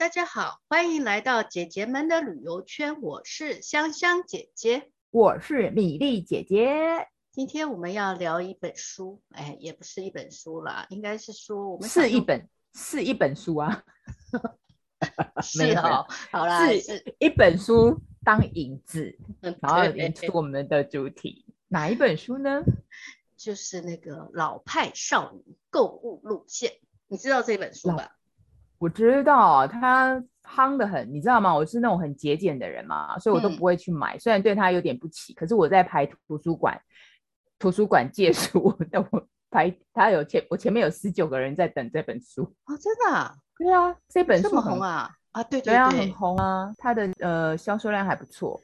大家好，欢迎来到姐姐们的旅游圈。我是香香姐姐，我是米粒姐姐。今天我们要聊一本书，哎，也不是一本书啦，应该是说我们是一本是一本书啊。是哦，好啦，是一本书当引子，然后引出我们的主题。哪一本书呢？就是那个老派少女购物路线，你知道这本书吧？我知道他夯得很，你知道吗？我是那种很节俭的人嘛，所以我都不会去买。嗯、虽然对他有点不起，可是我在排图书馆，图书馆借书，但我排他有前，我前面有十九个人在等这本书哦，真的、啊？对啊，这本书这么红啊啊，对对对，对啊，很红啊，它的呃销售量还不错。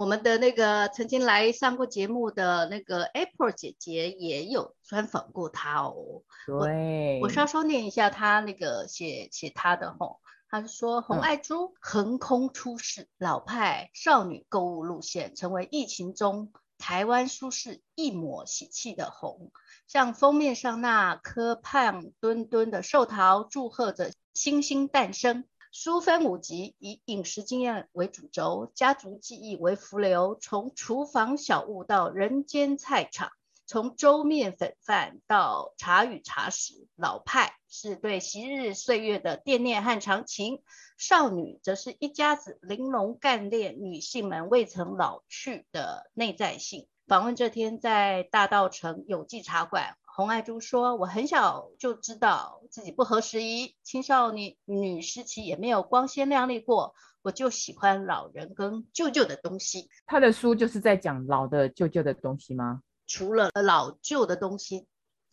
我们的那个曾经来上过节目的那个 April 姐姐也有专访过她哦。对，我，稍稍念一下她那个写写她的吼、哦，他是说红爱珠横空出世，老派少女购物路线成为疫情中台湾舒适一抹喜气的红，像封面上那颗胖墩墩的寿桃，祝贺着星星诞生。书分五集，以饮食经验为主轴，家族记忆为浮流，从厨房小物到人间菜场，从粥面粉饭到茶与茶食。老派是对昔日岁月的惦念和长情，少女则是一家子玲珑干练女性们未曾老去的内在性。访问这天在大稻埕有记茶馆。洪爱珠说：“我很小就知道自己不合时宜，青少年女时期也没有光鲜亮丽过。我就喜欢老人跟旧旧的东西。”他的书就是在讲老的旧旧的东西吗？除了老旧的东西，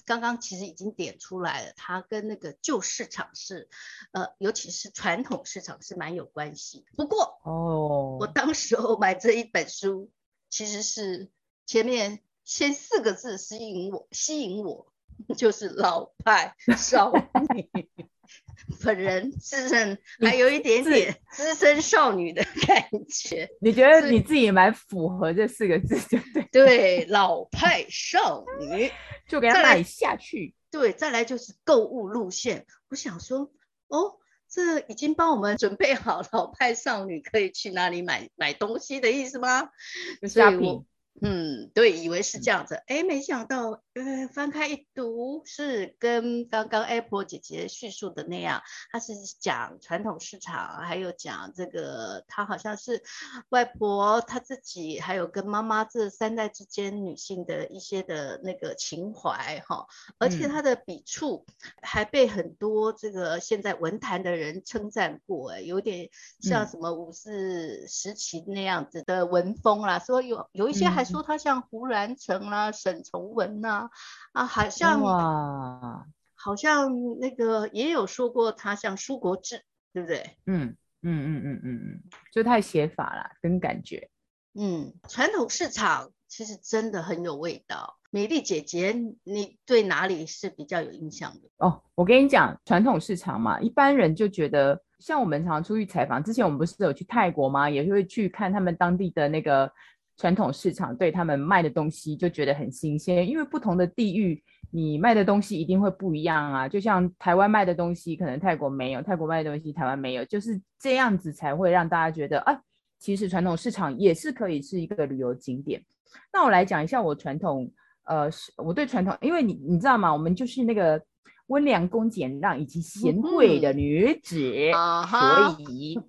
刚刚其实已经点出来了，他跟那个旧市场是，呃，尤其是传统市场是蛮有关系。不过，哦，我当时候买这一本书，其实是前面。先四个字吸引我，吸引我 就是老派少女。本人自认还有一点点资深少女的感觉。你觉得你自己蛮符合这四个字，对不对？对，老派少女 就给他买下去。对，再来就是购物路线。我想说，哦，这已经帮我们准备好老派少女可以去哪里买买东西的意思吗？所以我。嗯，对，以为是这样子，哎，没想到，呃，翻开一读，是跟刚刚 Apple 姐姐叙述的那样，她是讲传统市场，还有讲这个，她好像是外婆她自己，还有跟妈妈这三代之间女性的一些的那个情怀哈，而且她的笔触还被很多这个现在文坛的人称赞过，哎，有点像什么五四时期那样子的文风啦，说有有一些还。说她像胡兰成啦、沈从文呐，啊，好像哇，好像那个也有说过他像苏国治，对不对？嗯嗯嗯嗯嗯嗯，就太写法了，跟感觉。嗯，传统市场其实真的很有味道。美丽姐姐，你对哪里是比较有印象的？哦，我跟你讲，传统市场嘛，一般人就觉得，像我们常常出去采访，之前我们不是有去泰国吗？也会去看他们当地的那个。传统市场对他们卖的东西就觉得很新鲜，因为不同的地域，你卖的东西一定会不一样啊。就像台湾卖的东西，可能泰国没有；泰国卖的东西，台湾没有，就是这样子才会让大家觉得，啊，其实传统市场也是可以是一个旅游景点。那我来讲一下我传统，呃，我对传统，因为你你知道吗？我们就是那个温良恭俭让以及贤惠的女子，嗯、所以。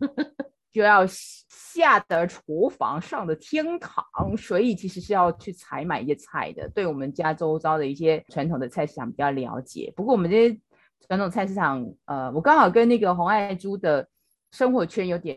就要下得厨房，上得厅堂，所以其实是要去采买一些菜的。对我们家周遭的一些传统的菜市场比较了解。不过我们这些传统菜市场，呃，我刚好跟那个洪爱珠的生活圈有点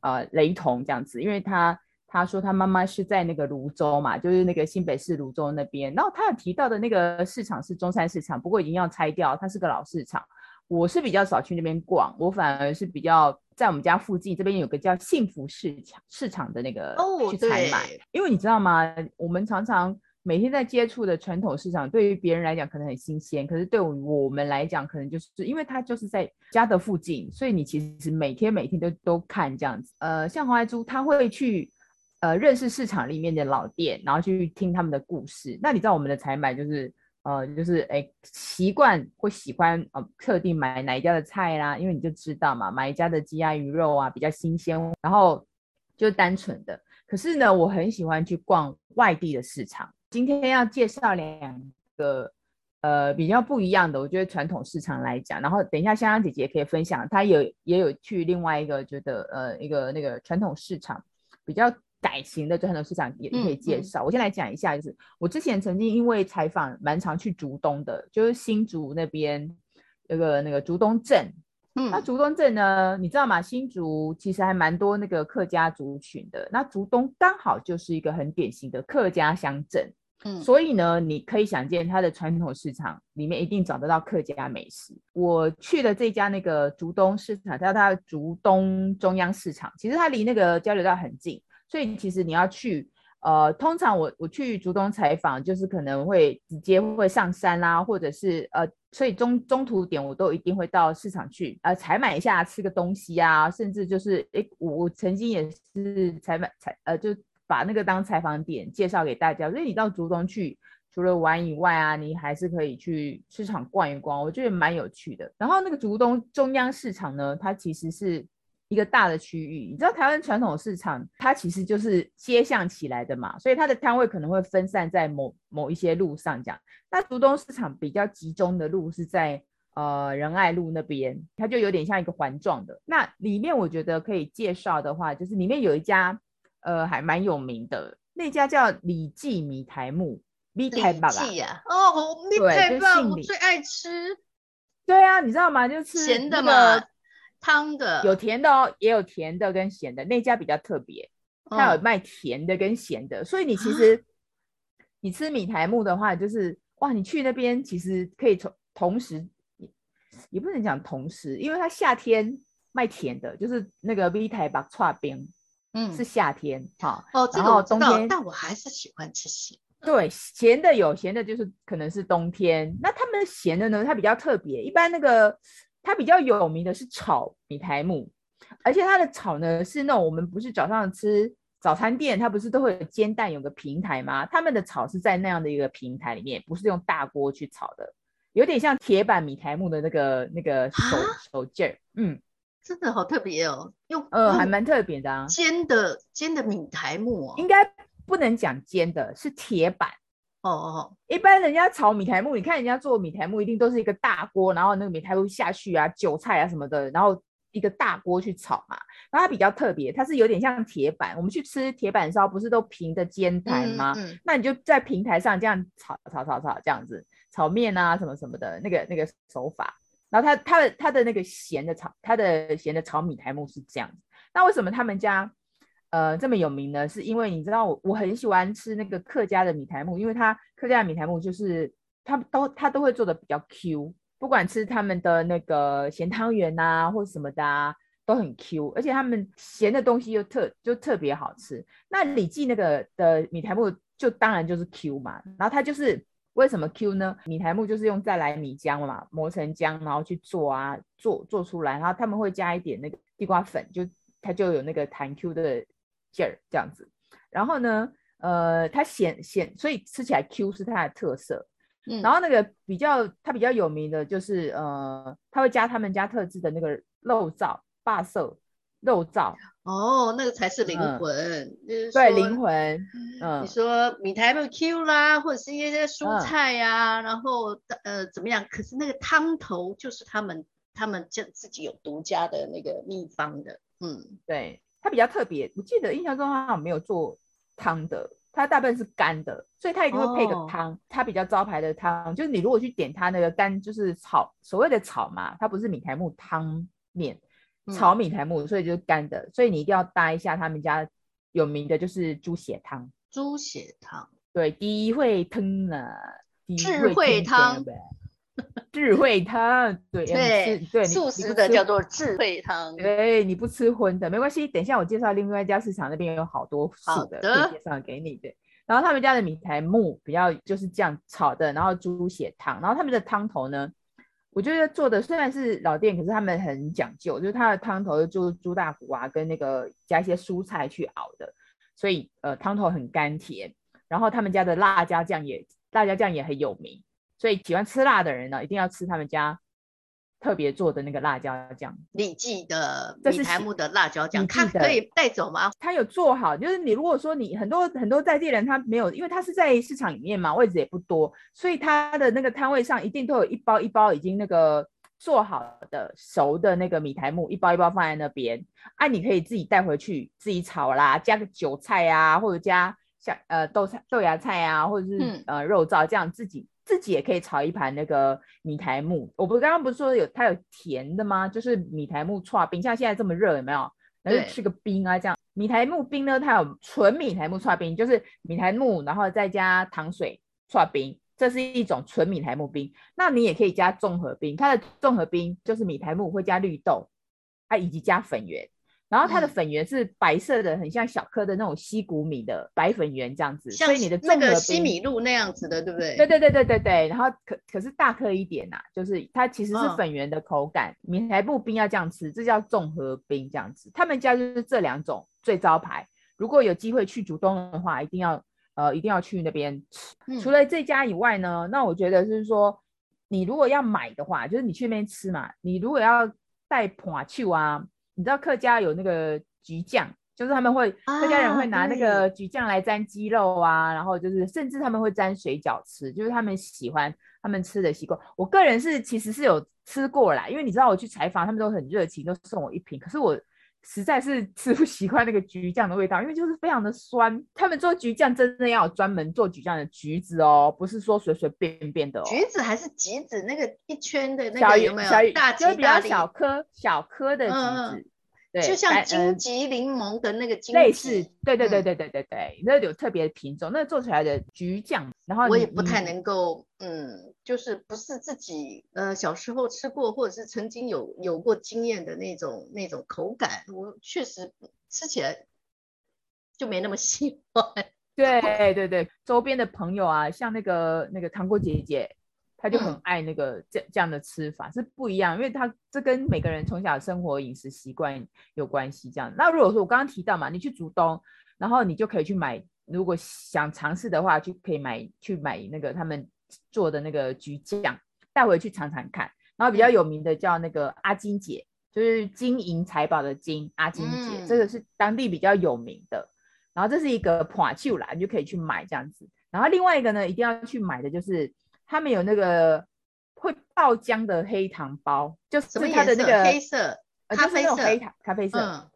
呃雷同这样子，因为他他说他妈妈是在那个泸州嘛，就是那个新北市泸州那边。然后他有提到的那个市场是中山市场，不过已经要拆掉，它是个老市场。我是比较少去那边逛，我反而是比较在我们家附近这边有个叫幸福市场市场的那个去采买，因为你知道吗？我们常常每天在接触的传统市场，对于别人来讲可能很新鲜，可是对我们来讲，可能就是因为它就是在家的附近，所以你其实每天每天都都看这样子。呃，像洪爱珠，他会去呃认识市场里面的老店，然后去听他们的故事。那你知道我们的采买就是。呃，就是哎习惯会喜欢呃特定买哪一家的菜啦，因为你就知道嘛，买一家的鸡鸭鱼肉啊比较新鲜，然后就单纯的。可是呢，我很喜欢去逛外地的市场。今天要介绍两个呃比较不一样的，我觉得传统市场来讲，然后等一下香香姐姐可以分享，她有也有去另外一个觉得呃一个那个传统市场比较改型的传统市场也可以介绍。嗯嗯、我先来讲一下，就是我之前曾经因为采访蛮常去竹东的，就是新竹那边有个那个竹东镇。嗯，那竹东镇呢？你知道吗？新竹其实还蛮多那个客家族群的。那竹东刚好就是一个很典型的客家乡镇，嗯，所以呢，你可以想见它的传统市场里面一定找得到客家美食。我去了这家那个竹东市场，叫它竹东中央市场，其实它离那个交流道很近，所以其实你要去。呃，通常我我去竹东采访，就是可能会直接会上山啦，或者是呃，所以中中途点我都一定会到市场去，呃，采买一下吃个东西啊，甚至就是，诶，我我曾经也是采买采，呃，就把那个当采访点介绍给大家。所以你到竹东去，除了玩以外啊，你还是可以去市场逛一逛，我觉得蛮有趣的。然后那个竹东中央市场呢，它其实是。一个大的区域，你知道台湾传统市场，它其实就是街巷起来的嘛，所以它的摊位可能会分散在某某一些路上这样。那竹东市场比较集中的路是在呃仁爱路那边，它就有点像一个环状的。那里面我觉得可以介绍的话，就是里面有一家呃还蛮有名的，那家叫李记米苔木，米苔目啊，哦，米苔目，就是、我最爱吃。对啊，你知道吗？就吃咸的嘛。汤的。有甜的哦，也有甜的跟咸的，那家比较特别，它有卖甜的跟咸的，哦、所以你其实你吃米苔木的话，就是哇，你去那边其实可以同同时，也不能讲同时，因为它夏天卖甜的，就是那个米苔把串冰，嗯，是夏天哈，哦，然后冬天，但我还是喜欢吃咸，对，咸的有咸的，就是可能是冬天，那他们咸的呢，它比较特别，一般那个。它比较有名的是炒米苔木，而且它的炒呢是那种我们不是早上吃早餐店，它不是都会有煎蛋有个平台吗？他们的炒是在那样的一个平台里面，不是用大锅去炒的，有点像铁板米苔木的那个那个手手劲儿。嗯，真的好特别哦，用呃还蛮特别的啊，煎的煎的米苔木哦，应该不能讲煎的，是铁板。哦哦哦，一般人家炒米苔木，你看人家做米苔木一定都是一个大锅，然后那个米苔目下去啊，韭菜啊什么的，然后一个大锅去炒嘛。然后它比较特别，它是有点像铁板。我们去吃铁板烧，不是都平的煎台吗？嗯嗯、那你就在平台上这样炒炒炒炒这样子炒面啊什么什么的那个那个手法。然后它它的它的那个咸的炒，它的咸的炒米苔木是这样子。那为什么他们家？呃，这么有名呢，是因为你知道我我很喜欢吃那个客家的米苔目，因为它客家的米苔目就是他都他都会做的比较 Q，不管吃他们的那个咸汤圆啊或什么的啊，都很 Q，而且他们咸的东西又特就特别好吃。那李记那个的米苔目就当然就是 Q 嘛，然后它就是为什么 Q 呢？米苔目就是用再来米浆嘛，磨成浆然后去做啊，做做出来，然后他们会加一点那个地瓜粉，就它就有那个弹 Q 的。劲儿这样子，然后呢，呃，它显显，所以吃起来 Q 是它的特色。嗯，然后那个比较它比较有名的就是，呃，它会加他们家特制的那个肉燥、霸色肉燥。哦，那个才是灵魂，嗯、就是对灵魂。嗯，你说米苔目 Q 啦，或者是一些蔬菜呀、啊，嗯、然后呃怎么样？可是那个汤头就是他们他们就自己有独家的那个秘方的。嗯，对。它比较特别，我记得印象中它好像没有做汤的，它大部分是干的，所以它一定会配个汤。哦、它比较招牌的汤，就是你如果去点它那个干，就是炒所谓的炒嘛，它不是米苔木汤面，炒米苔目，嗯、所以就是干的，所以你一定要搭一下他们家有名的就是猪血汤。猪血汤，对，第一会汤呢，智慧汤。智慧汤，对对对，素食的叫做智慧汤。对，你不吃荤的没关系，等一下我介绍另外一家市场，那边有好多素的，的介绍给你。对，然后他们家的米苔目比较就是这样炒的，然后猪血汤，然后他们的汤头呢，我觉得做的虽然是老店，可是他们很讲究，就是它的汤头就是猪大骨啊，跟那个加一些蔬菜去熬的，所以呃汤头很甘甜。然后他们家的辣椒酱也辣椒酱也很有名。所以喜欢吃辣的人呢，一定要吃他们家特别做的那个辣椒酱。李记的这是台木的辣椒酱，它可以带走吗？他有做好，就是你如果说你很多很多在地人他没有，因为他是在市场里面嘛，位置也不多，所以他的那个摊位上一定都有一包一包已经那个。做好的熟的那个米苔木，一包一包放在那边，啊，你可以自己带回去自己炒啦，加个韭菜啊，或者加像呃豆菜豆芽菜啊，或者是、嗯、呃肉燥，这样自己自己也可以炒一盘那个米苔木。我不刚刚不是说有它有甜的吗？就是米苔木串冰，像现在这么热有没有？那就吃个冰啊，这样米苔木冰呢，它有纯米苔木串冰，就是米苔木然后再加糖水串冰。这是一种纯米苔木冰，那你也可以加综合冰。它的综合冰就是米苔木会加绿豆，啊，以及加粉圆。然后它的粉圆是白色的，很像小颗的那种西谷米的白粉圆这样子。所以你的那个西米露那样子的，对不对？对对对对对对。然后可可是大颗一点呐、啊，就是它其实是粉圆的口感。哦、米苔布冰要这样吃，这叫综合冰这样子。他们家就是这两种最招牌。如果有机会去竹东的话，一定要。呃，一定要去那边吃。除了这家以外呢，嗯、那我觉得就是说，你如果要买的话，就是你去那边吃嘛。你如果要带盘去啊，你知道客家有那个橘酱，就是他们会、啊、客家人会拿那个橘酱来沾鸡肉啊，然后就是甚至他们会沾水饺吃，就是他们喜欢他们吃的习惯。我个人是其实是有吃过啦，因为你知道我去采访，他们都很热情，都送我一瓶。可是我。实在是 吃不习惯那个橘酱的味道，因为就是非常的酸。他们做橘酱真的要有专门做橘酱的橘子哦，不是说随随便便的哦。橘子还是橘子？那个一圈的那个有没有？就是比较小颗小颗的橘子。对就像金桔柠檬的那个金桔，类似，对对对对对对对，那有特别的品种，那做出来的橘酱，然后我也不太能够，嗯，就是不是自己呃小时候吃过，或者是曾经有有过经验的那种那种口感，我确实吃起来就没那么喜欢。对对对，周边的朋友啊，像那个那个糖果姐姐。他就很爱那个这这样的吃法是不一样，因为他这跟每个人从小生活饮食习惯有关系。这样，那如果说我刚刚提到嘛，你去竹东，然后你就可以去买，如果想尝试的话，就可以买去买那个他们做的那个橘酱带回去尝尝看。然后比较有名的叫那个阿金姐，就是金银财宝的金阿金姐，嗯、这个是当地比较有名的。然后这是一个盘手啦，你就可以去买这样子。然后另外一个呢，一定要去买的就是。他们有那个会爆浆的黑糖包，就是它的那个黑色，咖啡色，黑糖咖啡色，嗯、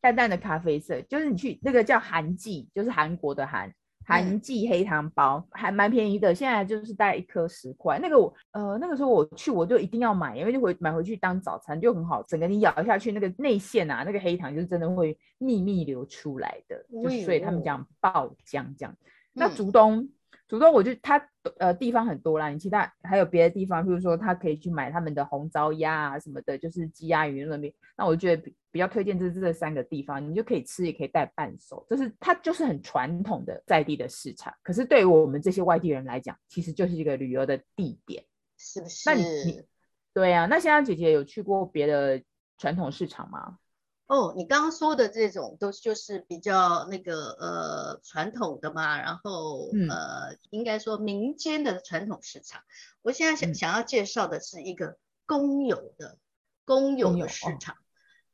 淡淡的咖啡色，就是你去那个叫韩记，就是韩国的韩韩记黑糖包，嗯、还蛮便宜的，现在就是大概一颗十块。那个我呃那个时候我去我就一定要买，因为就回买回去当早餐就很好，整个你咬下去那个内馅啊，那个黑糖就是真的会秘密流出来的，嗯、就所以他们讲爆浆这样。嗯、那竹东。竹东，我就它呃地方很多啦，你其他还有别的地方，比如说他可以去买他们的红糟鸭啊什么的，就是鸡鸭鱼那边。那我觉得比比较推荐就是这三个地方，你就可以吃，也可以带伴手，就是它就是很传统的在地的市场。可是对于我们这些外地人来讲，其实就是一个旅游的地点，是不是？那你你对啊，那香香姐姐有去过别的传统市场吗？哦，你刚刚说的这种都就是比较那个呃传统的嘛，然后、嗯、呃应该说民间的传统市场。我现在想、嗯、想要介绍的是一个公有的公有的市场，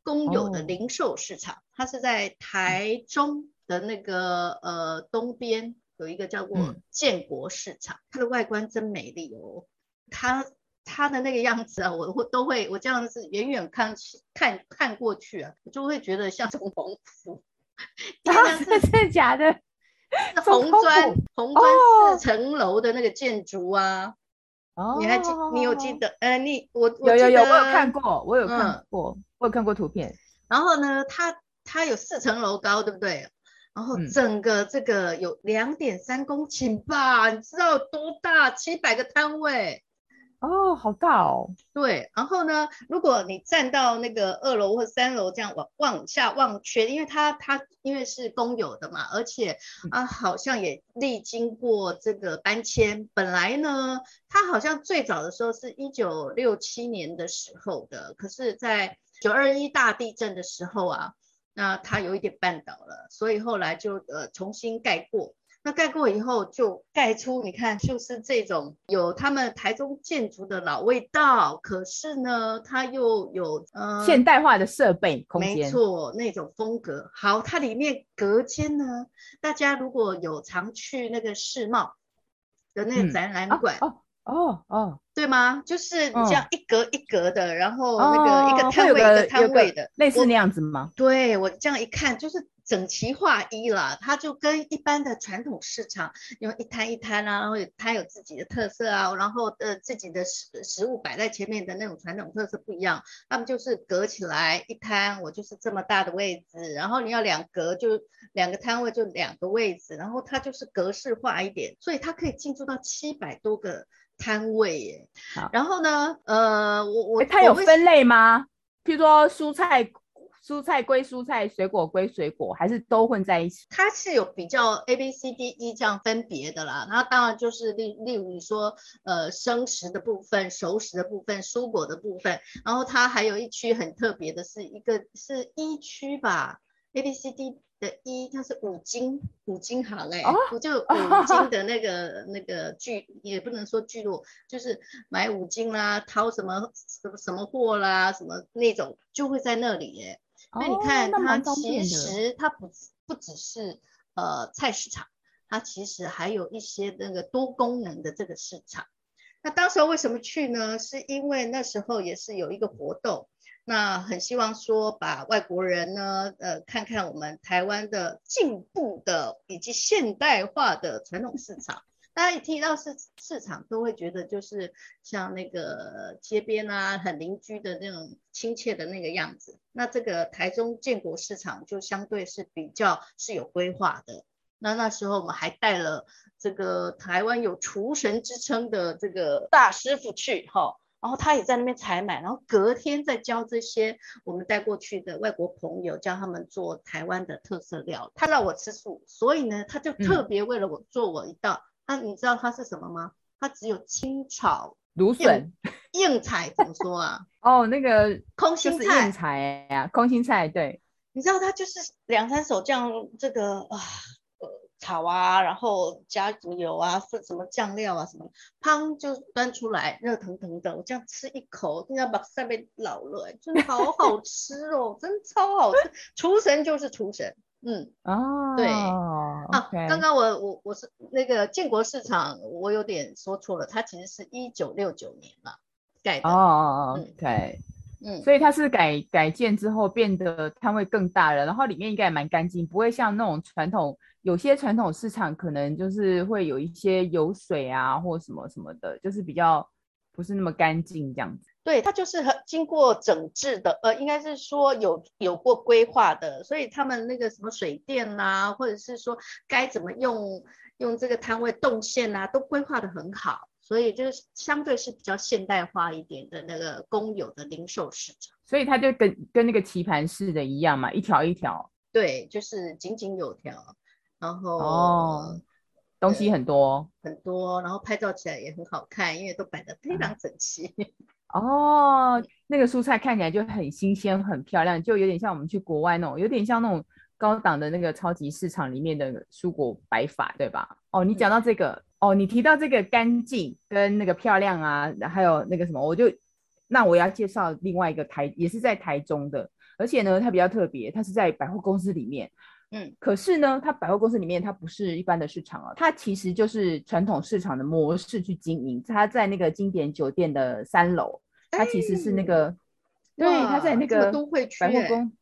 公有、的零售市场，哦、它是在台中的那个呃东边有一个叫做建国市场，嗯、它的外观真美丽哦，它。他的那个样子啊，我会都会，我这样子远远看看看过去啊，我就会觉得像总统府，真的真的假的？红砖红砖四层楼的那个建筑啊，哦，你还记？你有记得？呃，你我有有有，我有看过，我有看过，嗯、我有看过图片。然后呢，它它有四层楼高，对不对？然后整个这个有两点三公顷吧，你知道有多大？七百个摊位。哦，好大哦！对，然后呢，如果你站到那个二楼或三楼这样往往下望去，因为它它因为是公有的嘛，而且啊好像也历经过这个搬迁。本来呢，它好像最早的时候是一九六七年的时候的，可是在九二一大地震的时候啊，那它有一点绊倒了，所以后来就呃重新盖过。那盖过以后就盖出，你看就是这种有他们台中建筑的老味道，可是呢，它又有呃现代化的设备空间，没错，那种风格。好，它里面隔间呢，大家如果有常去那个世贸的那个展览馆。嗯啊哦哦，对吗？就是你这样一格一格的，哦、然后那个一个摊位一个摊位的，类似那样子吗？对我这样一看，就是整齐划一了。它就跟一般的传统市场，因为一摊一摊啊，然后它有自己的特色啊，然后呃自己的食食物摆在前面的那种传统特色不一样。他们就是隔起来一摊，我就是这么大的位置，然后你要两格就两个摊位就两个位置，然后它就是格式化一点，所以它可以进驻到七百多个。摊位耶，然后呢，呃，我我它有分类吗？譬如说蔬菜，蔬菜归蔬菜，水果归水果，还是都混在一起？它是有比较 A B C D E 这样分别的啦。那当然就是例例如你说，呃，生食的部分、熟食的部分、蔬果的部分，然后它还有一区很特别的是一个是一区吧，A B C D。的一，它是五金五金行哎，我、哦、就 五金的那个、哦、那个聚，也不能说聚落，就是买五金啦，淘什么什么什么货啦，什么那种就会在那里耶。那、哦、你看，它其实它不不只是呃菜市场，它其实还有一些那个多功能的这个市场。那当时候为什么去呢？是因为那时候也是有一个活动。那很希望说，把外国人呢，呃，看看我们台湾的进步的以及现代化的传统市场。大家一提到市市场，都会觉得就是像那个街边啊，很邻居的那种亲切的那个样子。那这个台中建国市场就相对是比较是有规划的。那那时候我们还带了这个台湾有厨神之称的这个大师傅去，哈。然后他也在那边采买，然后隔天再教这些我们带过去的外国朋友，教他们做台湾的特色料。他让我吃素，所以呢，他就特别为了我做我一道。他、嗯啊、你知道它是什么吗？它只有清炒芦笋，硬菜怎么说啊？哦，那个空心菜硬菜呀，空心菜。对，你知道它就是两三手这样，这个啊。呃炒啊，然后加什么油啊，放什么酱料啊，什么，汤就端出来，热腾腾的，我这样吃一口，真的把上面老了，真的好好吃哦，真超好吃，厨神就是厨神，嗯，哦，对，啊，okay. 刚刚我我我是那个建国市场，我有点说错了，它其实是一九六九年嘛盖的，哦哦哦，OK。嗯，所以它是改改建之后变得摊位更大了，然后里面应该也蛮干净，不会像那种传统有些传统市场可能就是会有一些油水啊或什么什么的，就是比较不是那么干净这样子。对，它就是很经过整治的，呃，应该是说有有过规划的，所以他们那个什么水电啊，或者是说该怎么用用这个摊位动线啊，都规划得很好。所以就是相对是比较现代化一点的那个公有的零售市场，所以它就跟跟那个棋盘式的一样嘛，一条一条。对，就是井井有条，然后哦，东西很多很多，然后拍照起来也很好看，因为都摆得非常整齐。哦，那个蔬菜看起来就很新鲜、很漂亮，就有点像我们去国外那种，有点像那种高档的那个超级市场里面的蔬果摆法，对吧？哦，你讲到这个。嗯哦，你提到这个干净跟那个漂亮啊，还有那个什么，我就那我要介绍另外一个台，也是在台中的，而且呢，它比较特别，它是在百货公司里面，嗯，可是呢，它百货公司里面它不是一般的市场啊，它其实就是传统市场的模式去经营，它在那个经典酒店的三楼，它其实是那个，欸、对，它在那个都会百货公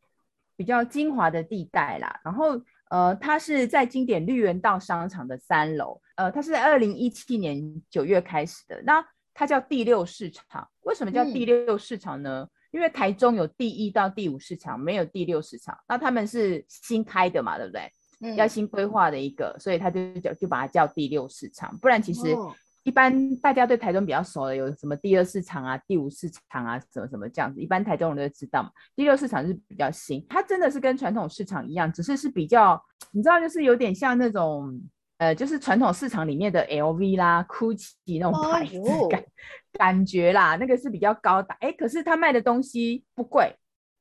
比较精华的地带啦，然后。呃，它是在经典绿园道商场的三楼。呃，它是在二零一七年九月开始的。那它叫第六市场。为什么叫第六市场呢？嗯、因为台中有第一到第五市场，没有第六市场。那他们是新开的嘛，对不对？嗯、要新规划的一个，所以他就叫就把它叫第六市场。不然其实。哦一般大家对台中比较熟的有什么第二市场啊、第五市场啊，什么什么这样子，一般台中人都知道嘛。第六市场是比较新，它真的是跟传统市场一样，只是是比较，你知道，就是有点像那种，呃，就是传统市场里面的 LV 啦、GUCCI 那种牌子感、哦、感觉啦，那个是比较高档。哎，可是他卖的东西不贵，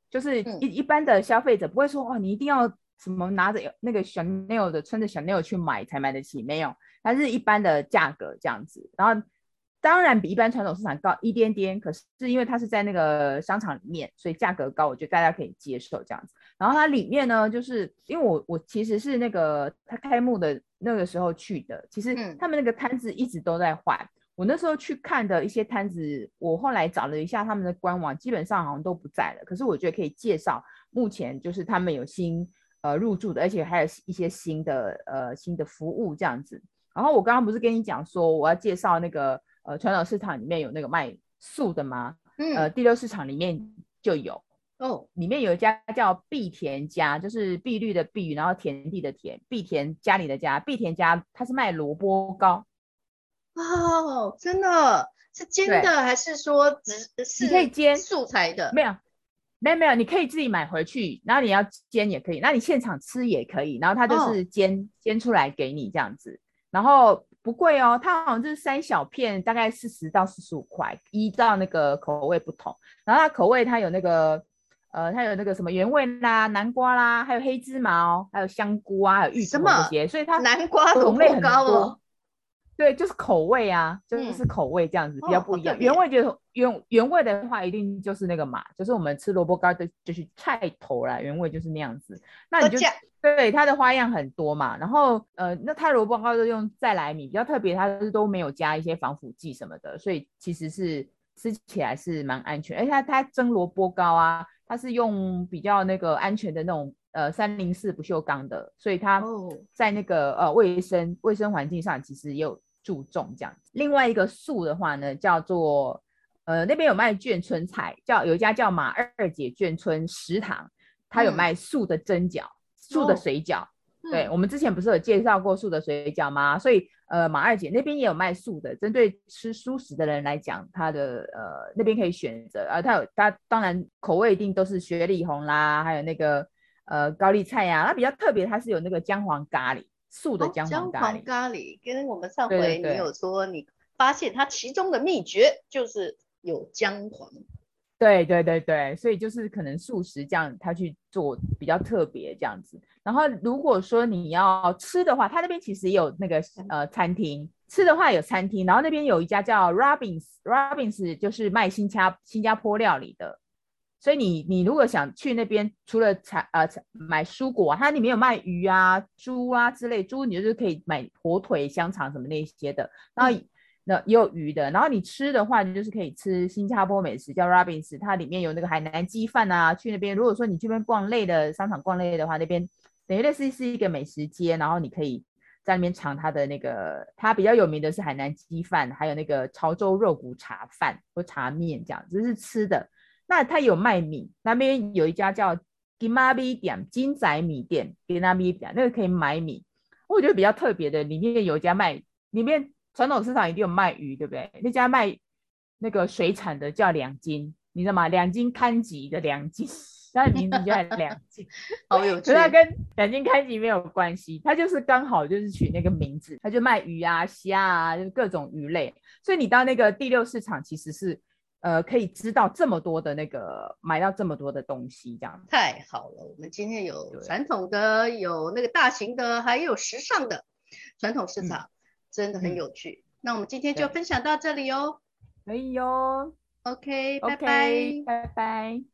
就是一、嗯、一般的消费者不会说，哦，你一定要什么拿着那个 Chanel 的穿着 Chanel 去买才买得起，没有，它是一般的价格这样子。然后当然比一般传统市场高一点点，可是是因为它是在那个商场里面，所以价格高，我觉得大家可以接受这样子。然后它里面呢，就是因为我我其实是那个它开幕的那个时候去的，其实他们那个摊子一直都在换。嗯我那时候去看的一些摊子，我后来找了一下他们的官网，基本上好像都不在了。可是我觉得可以介绍，目前就是他们有新呃入驻的，而且还有一些新的呃新的服务这样子。然后我刚刚不是跟你讲说我要介绍那个呃传统市场里面有那个卖素的吗？嗯，呃第六市场里面就有哦，里面有一家叫碧田家，就是碧绿的碧，然后田地的田，碧田家里的家，碧田家它是卖萝卜糕。哦，真的是煎的还是说只是你可以煎素材的？没有，没有，没有，你可以自己买回去，然后你要煎也可以，那你现场吃也可以，然后它就是煎、哦、煎出来给你这样子，然后不贵哦，它好像就是三小片，大概四十到四十五块，依照那个口味不同，然后它口味它有那个呃，它有那个什么原味啦、南瓜啦，还有黑芝麻哦，还有香菇啊，还有芋头这些，所以它南瓜种类很多。对，就是口味啊，就是口味这样子、嗯、比较不一样。哦、原味就是原原味的话，一定就是那个嘛，就是我们吃萝卜糕的，就是菜头啦。原味就是那样子。那你就对它的花样很多嘛。然后呃，那它萝卜糕就用再来米，比较特别，它是都没有加一些防腐剂什么的，所以其实是吃起来是蛮安全。而且它它蒸萝卜糕啊，它是用比较那个安全的那种。呃，三零四不锈钢的，所以它在那个、oh. 呃卫生卫生环境上其实也有注重这样子。另外一个素的话呢，叫做呃那边有卖眷村菜，叫有一家叫马二姐眷村食堂，它有卖素的蒸饺、嗯、素的水饺。Oh. 对，我们之前不是有介绍过素的水饺吗？所以呃马二姐那边也有卖素的，针对吃素食的人来讲，它的呃那边可以选择。啊，它有它当然口味一定都是雪里红啦，还有那个。呃，高丽菜呀、啊，它比较特别，它是有那个姜黄咖喱，素的姜黄咖喱。哦、姜黄咖喱跟我们上回你有说，你发现它其中的秘诀就是有姜黄。对对对对，所以就是可能素食这样，他去做比较特别这样子。然后如果说你要吃的话，他那边其实也有那个呃餐厅，吃的话有餐厅，然后那边有一家叫 Robins，Robins 就是卖新加新加坡料理的。所以你你如果想去那边，除了采呃买蔬果，它里面有卖鱼啊、猪啊之类，猪你就是可以买火腿、香肠什么那些的。然后那也有鱼的。然后你吃的话，你就是可以吃新加坡美食，叫 Robins，它里面有那个海南鸡饭啊。去那边，如果说你去那边逛累的商场逛累的话，那边等于类似是一个美食街，然后你可以在那边尝它的那个，它比较有名的是海南鸡饭，还有那个潮州肉骨茶饭或茶面这样，这是吃的。那它有卖米，那边有一家叫金妈咪店，金仔米店，金妈咪店那个可以买米，我觉得比较特别的，里面有一家卖，里面传统市场一定有卖鱼，对不对？那家卖那个水产的叫两斤，你知道吗？两斤看吉的两斤，它的名字就叫两斤，好有趣。可是它跟两斤看吉没有关系，它就是刚好就是取那个名字，它就卖鱼啊、虾啊，就是各种鱼类。所以你到那个第六市场其实是。呃，可以知道这么多的那个，买到这么多的东西，这样太好了。我们今天有传统的，有那个大型的，还有时尚的传统市场，嗯、真的很有趣、嗯。那我们今天就分享到这里哦。可以哦。OK，拜拜，拜拜。